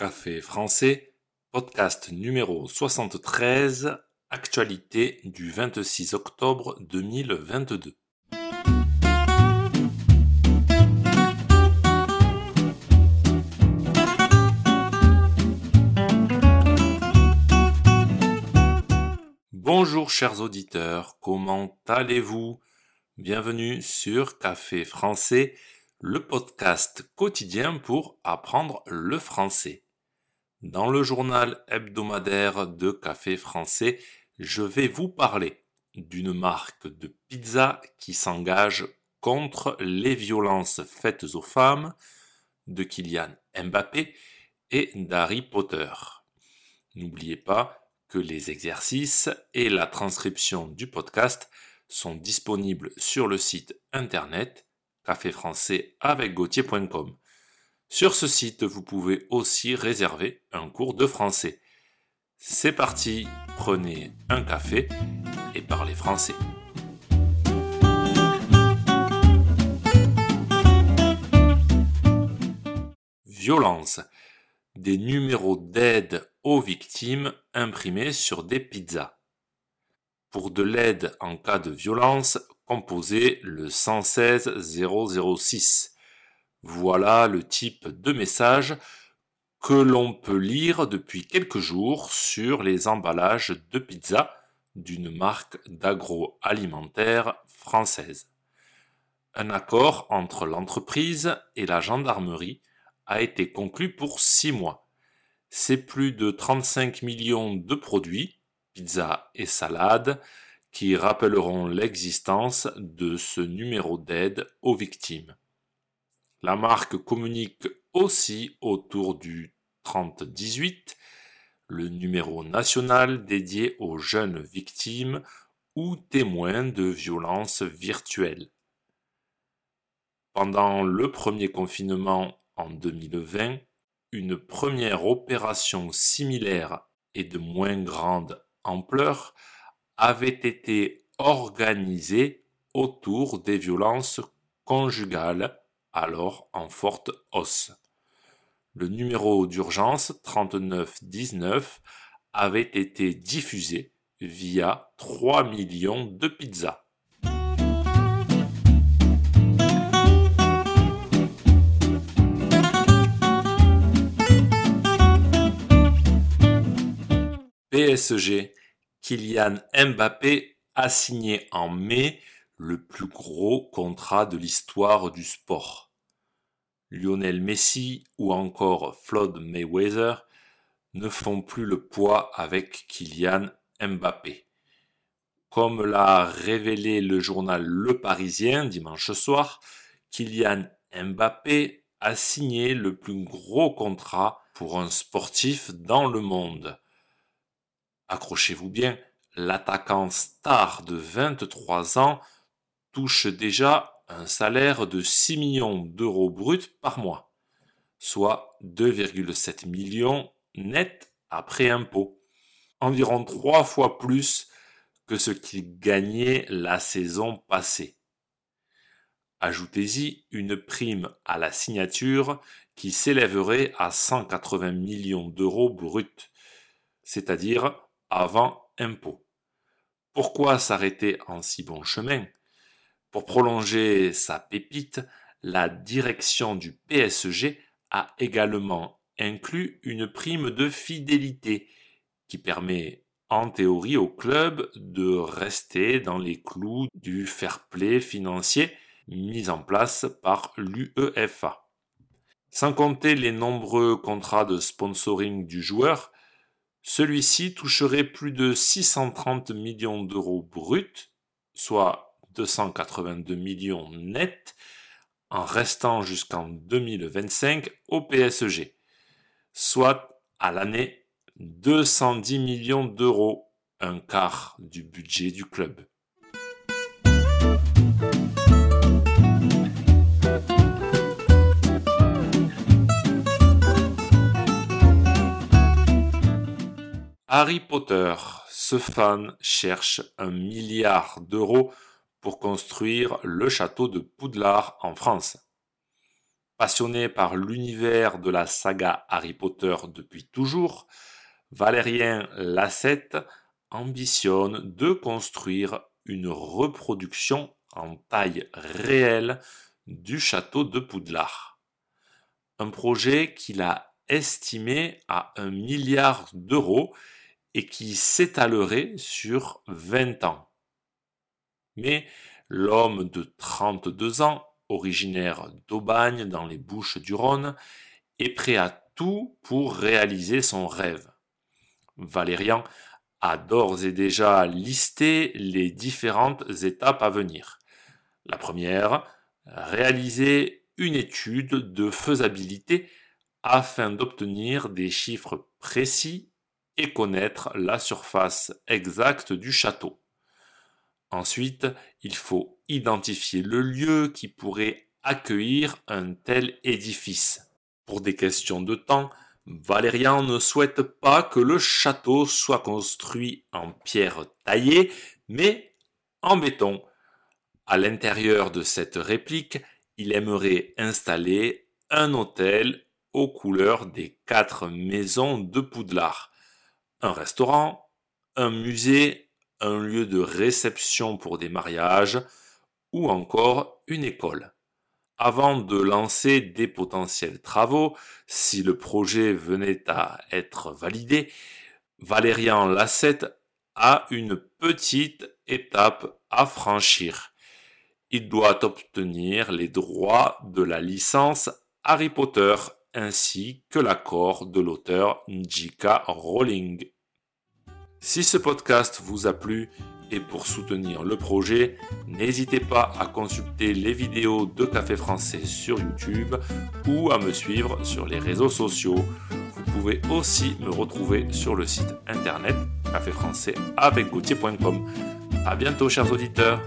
Café français, podcast numéro 73, actualité du 26 octobre 2022. Bonjour chers auditeurs, comment allez-vous? Bienvenue sur Café français, le podcast quotidien pour apprendre le français. Dans le journal hebdomadaire de Café français, je vais vous parler d'une marque de pizza qui s'engage contre les violences faites aux femmes, de Kylian Mbappé et d'Harry Potter. N'oubliez pas que les exercices et la transcription du podcast sont disponibles sur le site internet café français avec sur ce site, vous pouvez aussi réserver un cours de français. C'est parti, prenez un café et parlez français. Violence. Des numéros d'aide aux victimes imprimés sur des pizzas. Pour de l'aide en cas de violence, composez le 116 006 voilà le type de message que l'on peut lire depuis quelques jours sur les emballages de pizza d'une marque d'agroalimentaire française. Un accord entre l'entreprise et la gendarmerie a été conclu pour six mois. C'est plus de 35 millions de produits, pizza et salades, qui rappelleront l'existence de ce numéro d'aide aux victimes. La marque communique aussi autour du 3018, le numéro national dédié aux jeunes victimes ou témoins de violences virtuelles. Pendant le premier confinement en 2020, une première opération similaire et de moins grande ampleur avait été organisée autour des violences conjugales alors en forte hausse. Le numéro d'urgence 3919 avait été diffusé via 3 millions de pizzas. PSG, Kylian Mbappé a signé en mai le plus gros contrat de l'histoire du sport. Lionel Messi ou encore Floyd Mayweather ne font plus le poids avec Kylian Mbappé. Comme l'a révélé le journal Le Parisien dimanche soir, Kylian Mbappé a signé le plus gros contrat pour un sportif dans le monde. Accrochez-vous bien, l'attaquant star de 23 ans touche déjà un salaire de 6 millions d'euros bruts par mois, soit 2,7 millions net après impôt, environ trois fois plus que ce qu'il gagnait la saison passée. Ajoutez-y une prime à la signature qui s'élèverait à 180 millions d'euros bruts, c'est-à-dire avant impôt. Pourquoi s'arrêter en si bon chemin? Pour prolonger sa pépite, la direction du PSG a également inclus une prime de fidélité qui permet en théorie au club de rester dans les clous du fair play financier mis en place par l'UEFA. Sans compter les nombreux contrats de sponsoring du joueur, celui-ci toucherait plus de 630 millions d'euros bruts, soit 282 millions nets en restant jusqu'en 2025 au PSG, soit à l'année 210 millions d'euros, un quart du budget du club. Harry Potter, ce fan cherche un milliard d'euros pour construire le château de Poudlard en France. Passionné par l'univers de la saga Harry Potter depuis toujours, Valérien Lassette ambitionne de construire une reproduction en taille réelle du château de Poudlard. Un projet qu'il a estimé à un milliard d'euros et qui s'étalerait sur 20 ans. L'homme de 32 ans, originaire d'Aubagne dans les Bouches du Rhône, est prêt à tout pour réaliser son rêve. Valérian a d'ores et déjà listé les différentes étapes à venir. La première, réaliser une étude de faisabilité afin d'obtenir des chiffres précis et connaître la surface exacte du château. Ensuite, il faut identifier le lieu qui pourrait accueillir un tel édifice. Pour des questions de temps, Valérian ne souhaite pas que le château soit construit en pierre taillée, mais en béton. À l'intérieur de cette réplique, il aimerait installer un hôtel aux couleurs des quatre maisons de Poudlard. Un restaurant, un musée, un lieu de réception pour des mariages ou encore une école. Avant de lancer des potentiels travaux, si le projet venait à être validé, Valérian Lassette a une petite étape à franchir. Il doit obtenir les droits de la licence Harry Potter ainsi que l'accord de l'auteur J.K. Rowling. Si ce podcast vous a plu, et pour soutenir le projet, n'hésitez pas à consulter les vidéos de Café Français sur YouTube ou à me suivre sur les réseaux sociaux. Vous pouvez aussi me retrouver sur le site internet caféfrançais avec A bientôt chers auditeurs